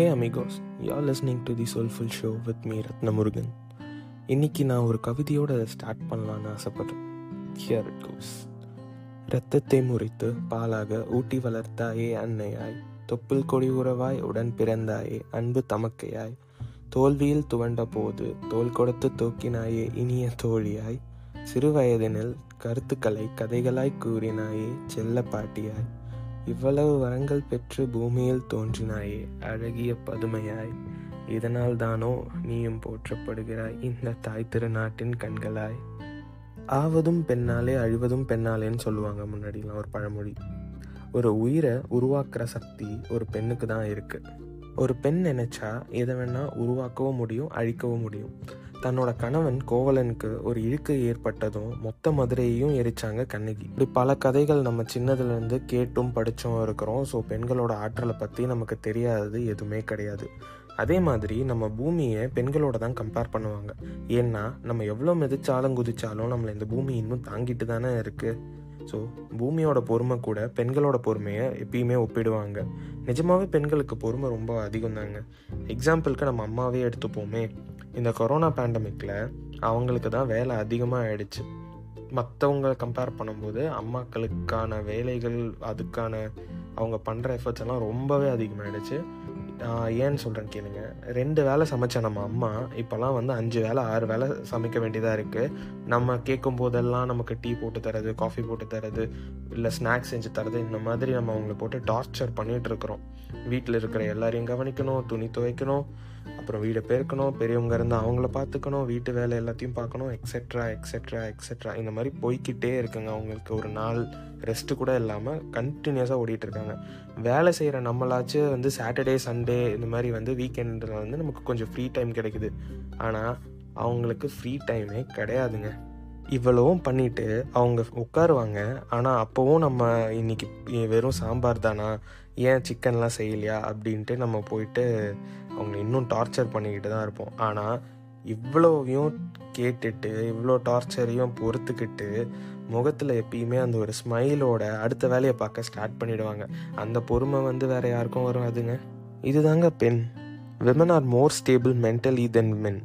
Hey amigos you're listening to the soulful show with me Rathnamurugan இன்னைக்கு நான் ஒரு கவிதையோட start பண்ணலான்னு ஆசைப்படுறேன். ஹியர் இட் கோஸ் ரத்தத்தை முறித்து பாலாக ஊட்டி வளர்த்தாயே அன்னையாய். தொப்புள் கொடி உறவாய் உடன் பிறந்தாயே அன்பு தமக்கையாய். தோல்வியில் துவண்ட போது தோல் கொடுத்து தூக்கினாயே இனிய தோழியாய். சிறுவயதினில் கருத்துக்களை கதைகளாய் கூறினாயே செல்ல பாட்டியாய். இவ்வளவு வரங்கள் பெற்று பூமியில் தோன்றினாயே அழகிய பதுமையாய். இதனால் தானோ நீயும் போற்றப்படுகிறாய் இந்த தாய் திருநாட்டின் கண்களாய். ஆவதும் பெண்ணாலே அழிவதும் பெண்ணாலேன்னு சொல்லுவாங்க முன்னாடிலாம் ஒரு பழமொழி. ஒரு உயிரை உருவாக்குற சக்தி ஒரு பெண்ணுக்கு தான் இருக்கு. ஒரு பெண் நினைச்சா எதை வேணா உருவாக்கவும் முடியும் அழிக்கவும் முடியும். தன்னோட கணவன் கோவலனுக்கு ஒரு இழுக்கு ஏற்பட்டதும் மொத்த மதுரையையும் எரிச்சாங்க கண்ணகி. இப்படி பல கதைகள் நம்ம சின்னதுல இருந்து கேட்டும் படிச்சும் இருக்கிறோம். ஸோ பெண்களோட ஆற்றலை பத்தி நமக்கு தெரியாதது எதுவுமே கிடையாது. அதே மாதிரி நம்ம பூமியை பெண்களோட தான் கம்பேர் பண்ணுவாங்க. ஏன்னா நம்ம எவ்வளோ மிதிச்சாலும் குதிச்சாலும் நம்மளை இந்த பூமி இன்னும் தாங்கிட்டு தானே இருக்கு. ஸோ பூமியோட பொறுமை கூட பெண்களோட பொறுமையை எப்பயுமே ஒப்பிடுவாங்க. நிஜமாவே பெண்களுக்கு பொறுமை ரொம்ப அதிகம் தாங்க எக்ஸாம்பிளுக்கு நம்ம அம்மாவே எடுத்துப்போமே. இந்த கொரோனா பேண்டமிக்கில் அவங்களுக்கு தான் வேலை அதிகமாக ஆயிடுச்சு மற்றவங்களை கம்பேர் பண்ணும்போது அம்மாக்களுக்கான வேலைகள் அதுக்கான அவங்க பண்ணுற எஃபர்ட்ஸ் எல்லாம் ரொம்பவே அதிகமாகிடுச்சு ஏன்னு சொல்கிறேன் கேளுங்க. ரெண்டு வேலை சமைச்ச நம்ம அம்மா. இப்போல்லாம் வந்து அஞ்சு வேலை ஆறு வேலை சமைக்க வேண்டியதாக இருக்குது நம்ம கேட்கும் போதெல்லாம் நமக்கு டீ போட்டு தரது காஃபி போட்டு தரது இல்லை ஸ்நாக்ஸ் செஞ்சு தரது இந்த மாதிரி நம்ம அவங்கள போட்டு டார்ச்சர் பண்ணிகிட்டு இருக்கிறோம். வீட்டில் இருக்கிற எல்லாரையும் கவனிக்கணும் துணி துவைக்கணும். அப்புறம் வீடை பெருக்கணும் பெரியவங்க இருந்தால் அவங்கள பார்த்துக்கணும் வீட்டு வேலை எல்லாத்தையும் பார்க்கணும் எக்ஸெட்ரா எக்ஸெட்ரா எக்ஸெட்ரா இந்த மாதிரி போய்கிட்டே இருக்குங்க. அவங்களுக்கு ஒரு நாள் ரெஸ்ட்டு கூட இல்லாமல் கண்டினியூஸாக ஓடிட்டு இருக்காங்க. வேலை செய்கிற நம்மளாச்சும் வந்து சாட்டர்டே சண்டே இந்த மாதிரி வந்து வீக்கெண்டில் வந்து நமக்கு கொஞ்சம் ஃப்ரீ டைம் கிடைக்குது. ஆனால் அவங்களுக்கு ஃப்ரீ டைமே கிடையாதுங்க. இவ்வளவும் பண்ணிட்டு அவங்க உட்காருவாங்க. ஆனால் அப்போவும் நம்ம இன்னைக்கு வெறும் சாம்பார் தானா? ஏன் சிக்கன்லாம் செய்யலையா? அப்படின்ட்டு நம்ம போயிட்டு அவங்க இன்னும் டார்ச்சர் பண்ணிக்கிட்டு தான் இருப்போம். ஆனால் இவ்வளோவையும் கேட்டுட்டு இவ்வளோ டார்ச்சரையும் பொறுத்துக்கிட்டு முகத்தில் எப்பயுமே அந்த ஒரு ஸ்மைலோட அடுத்த வேலையை பார்க்க ஸ்டார்ட் பண்ணிடுவாங்க. அந்த பொறுமை வந்து வேற யாருக்கும் வராதுங்க. இதுதாங்க பெண். Women are more stable mentally than men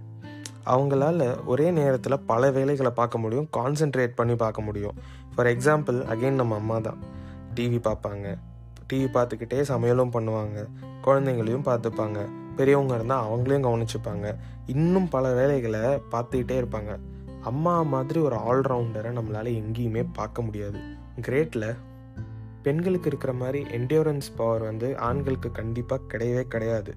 அவங்களால ஒரே நேரத்தில் பல வேலைகளை பார்க்க முடியும் கான்சென்ட்ரேட் பண்ணி பார்க்க முடியும். ஃபார் எக்ஸாம்பிள் அகெயின் நம்ம அம்மா தான். டிவி பார்ப்பாங்க. டிவி பார்த்துக்கிட்டே சமையலும் பண்ணுவாங்க. குழந்தைங்களையும் பார்த்துப்பாங்க. பெரியவங்க இருந்தால் அவங்களையும் கவனிச்சுப்பாங்க. இன்னும் பல வேலைகளை பார்த்துக்கிட்டே இருப்பாங்க. அம்மா மாதிரி ஒரு ஆல்ரவுண்டரை நம்மளால் எங்கேயுமே பார்க்க முடியாது. கிரேட்டில் பெண்களுக்கு இருக்கிற மாதிரி என்டியூரன்ஸ் பவர் வந்து ஆண்களுக்கு கண்டிப்பாக கிடையவே கிடையாது.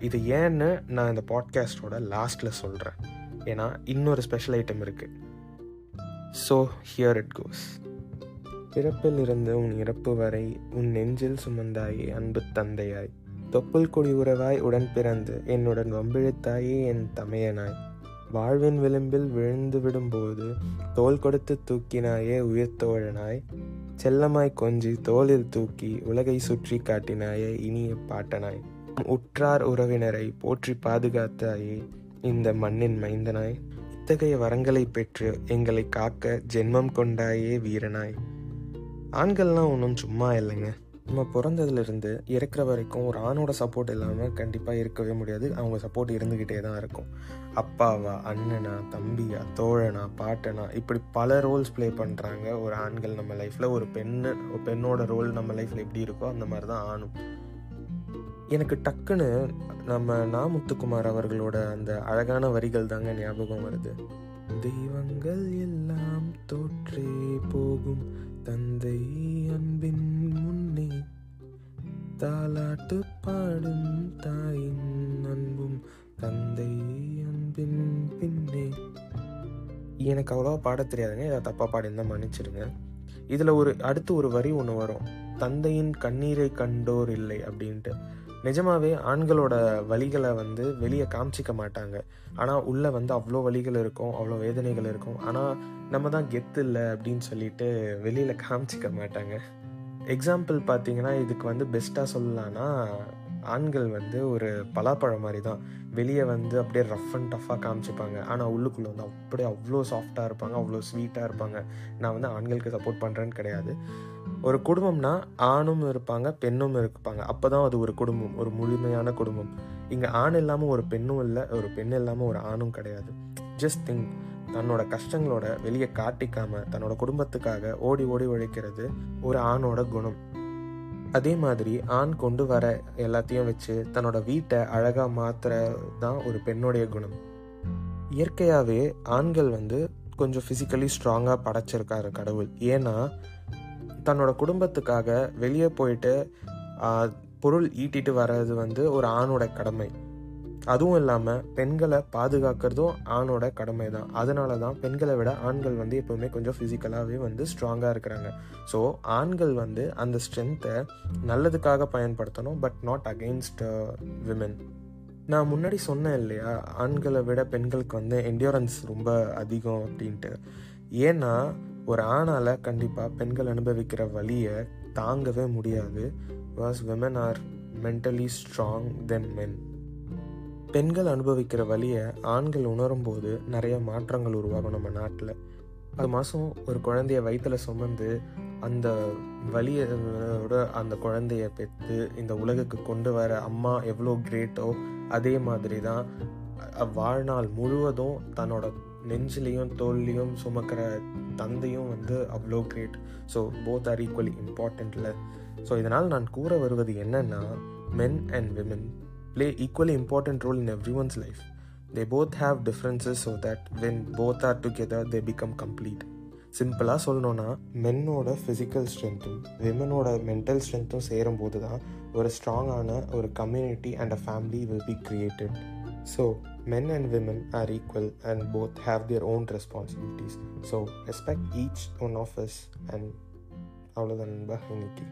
இது ஏன்னு நான் இந்த பாட்காஸ்டோட லாஸ்ட்டில் சொல்கிறேன் ஏன்னா இன்னொரு ஸ்பெஷல் ஐட்டம் இருக்குது ஸோ ஹியர் இட் கோஸ் பிறப்பில் இருந்து உன் இறப்பு வரை உன் நெஞ்சில் சுமந்தாயே அன்பு தந்தையாய். தொப்புள் கொடி உறவாய் உடன் பிறந்து என்னுடன் வம்பிழுத்தாயே என் தமையனாய். வாழ்வின் விளிம்பில் விழுந்து விடும்போது தோல் கொடுத்து தூக்கினாயே உயிர் தோழனாய். செல்லமாய் கொஞ்சி தோளில் தூக்கி உலகை சுற்றி காட்டினாயே இனிய பாட்டனாய். உற்றார் உறவினரை போற்றி பாதுகாத்தாயே இந்த மண்ணின் மைந்தனாய். இத்தகைய வரங்களை பெற்று எங்களை காக்க ஜென்மம் கொண்டாயே வீரனாய். ஆண்கள்லாம் ஒன்றும் சும்மா இல்லைங்க. நம்ம பிறந்ததுலேருந்து இறக்குற வரைக்கும் ஒரு ஆணோட சப்போர்ட் இல்லாமல் கண்டிப்பாக இருக்கவே முடியாது. அவங்க சப்போர்ட் இருந்துக்கிட்டே தான் இருக்கும். அப்பாவா அண்ணனா தம்பியா தோழனா பாட்டனா இப்படி பல ரோல்ஸ் ப்ளே பண்ணுறாங்க ஒரு ஆண்கள் நம்ம லைஃப்பில் ஒரு பெண்ணு ஒரு பெண்ணோட ரோல் நம்ம லைஃப்பில் எப்படி இருக்கோ அந்த மாதிரி தான் ஆணும். எனக்கு டக்குன்னு நம்ம நாமுத்துக்குமார் அவர்களோட அந்த அழகான வரிகள் தாங்க ஞாபகம் வருது. தெய்வங்கள் எல்லாம் தோற்றே போகும் தந்தை அன்பின் முன்னே. தாலாட்டு பாடும் தாயின் அன்பும் தந்தை அன்பின் பின்னே. எனக்கு அவ்வளோவா பாட தெரியாதுங்க. இதை தப்பாக பாடியிருந்தா மன்னிச்சிடுங்க. இதில் ஒரு அடுத்து ஒரு வரி ஒன்று வரும். தந்தையின் கண்ணீரை கண்டோர் இல்லை அப்படின்ட்டு. நிஜமாவே ஆண்களோட வழிகளை வந்து வெளியே காமிச்சிக்க மாட்டாங்க. ஆனால் உள்ளே வந்து அவ்வளோ வழிகள் இருக்கும் அவ்வளோ வேதனைகள் இருக்கும். ஆனால் நம்ம தான் கெத்து இல்லை அப்படின்னு சொல்லிட்டு வெளியில் காமிச்சிக்க மாட்டாங்க. எக்ஸாம்பிள் பார்த்தீங்கன்னா இதுக்கு வந்து பெஸ்ட்டாக சொல்லலான்னா ஆண்கள் வந்து ஒரு பலாப்பழம் மாதிரி தான். வெளியே வந்து அப்படியே ரஃப் அண்ட் டஃப்பாக காமிச்சிப்பாங்க. ஆனால் உள்ளுக்குள்ளே வந்து அப்படியே அவ்வளோ சாஃப்டாக இருப்பாங்க அவ்வளோ ஸ்வீட்டாக இருப்பாங்க. நான் வந்து ஆண்களுக்கு சப்போர்ட் பண்ணுறேன்னு கிடையாது. ஒரு குடும்பம்னா ஆணும் இருப்பாங்க பெண்ணும் இருப்பாங்க. அப்போ தான் அது ஒரு குடும்பம் ஒரு முழுமையான குடும்பம். இங்கே ஆண் இல்லாமல் ஒரு பெண்ணும் இல்லை ஒரு பெண் இல்லாமல் ஒரு ஆணும் கிடையாது. ஜஸ்ட் திங்க் தன்னோட கஷ்டங்களோட வெளியே காட்டிக்காம தன்னோட குடும்பத்துக்காக ஓடி ஓடி உழைக்கிறது ஒரு ஆணோட குணம். அதே மாதிரி ஆண் கொண்டு வர எல்லாத்தையும் வச்சு தன்னோட வீட்டை அழகாக மாற்றுற தான் ஒரு பெண்ணுடைய குணம். இயற்கையாகவே ஆண்கள் வந்து கொஞ்சம் ஃபிசிக்கலி ஸ்ட்ராங்காக படைச்சிருக்காரு கடவுள். ஏன்னா தன்னோட குடும்பத்துக்காக வெளியே போயிட்டு பொருள் ஈட்டிட்டு வர்றது வந்து ஒரு ஆணோட கடமை. அதுவும் இல்லாமல் பெண்களை பாதுகாக்கிறதும் ஆணோட கடமை தான். அதனால தான் பெண்களை விட ஆண்கள் வந்து எப்போவுமே கொஞ்சம் ஃபிசிக்கலாகவே வந்து ஸ்ட்ராங்காக இருக்கிறாங்க. ஸோ ஆண்கள் வந்து அந்த ஸ்ட்ரென்த்தை நல்லதுக்காக பயன்படுத்தணும் பட் நாட் அகெயின்ஸ்ட் விமென் நான் முன்னாடி சொன்னேன் இல்லையா ஆண்களை விட பெண்களுக்கு வந்து என்டியூரன்ஸ் ரொம்ப அதிகம் அப்படின்ட்டு. ஏன்னா ஒரு ஆணால் கண்டிப்பாக பெண்கள் அனுபவிக்கிற வழியை தாங்கவே முடியாது. Because women are mentally strong than men பெண்கள் அனுபவிக்கிற வழியை ஆண்கள் உணரும் போது நிறைய மாற்றங்கள் உருவாகும் நம்ம நாட்டில். அது மாதம் ஒரு குழந்தைய வயிற்றுல சுமந்து அந்த வலியோட அந்த குழந்தைய பெற்று இந்த உலகுக்கு கொண்டு வர அம்மா எவ்வளோ கிரேட்டோ அதே மாதிரி தான் வாழ்நாள் முழுவதும் தன்னோட நெஞ்சிலையும் தோல்லையும் சுமக்கிற தந்தையும் வந்து அவ்வளோ great so both are equally இம்பார்ட்டண்ட்ல so இதனால் நான் கூற வருவது என்னன்னா men and women equally important role in every one's life they both have differences so that when both are together they become complete சிம்பிளாக சொல்லணும்னா மென்னோட ஃபிசிக்கல் ஸ்ட்ரென்த்தும் விமனோட மென்டல் ஸ்ட்ரென்த்தும் சேரும்போது தான் ஒரு ஸ்ட்ராங்கான ஒரு community and a family will be created so men and women are equal and both have their own responsibilities so respect each one of us and அவ்வளோதான் நண்பா இன்னைக்கு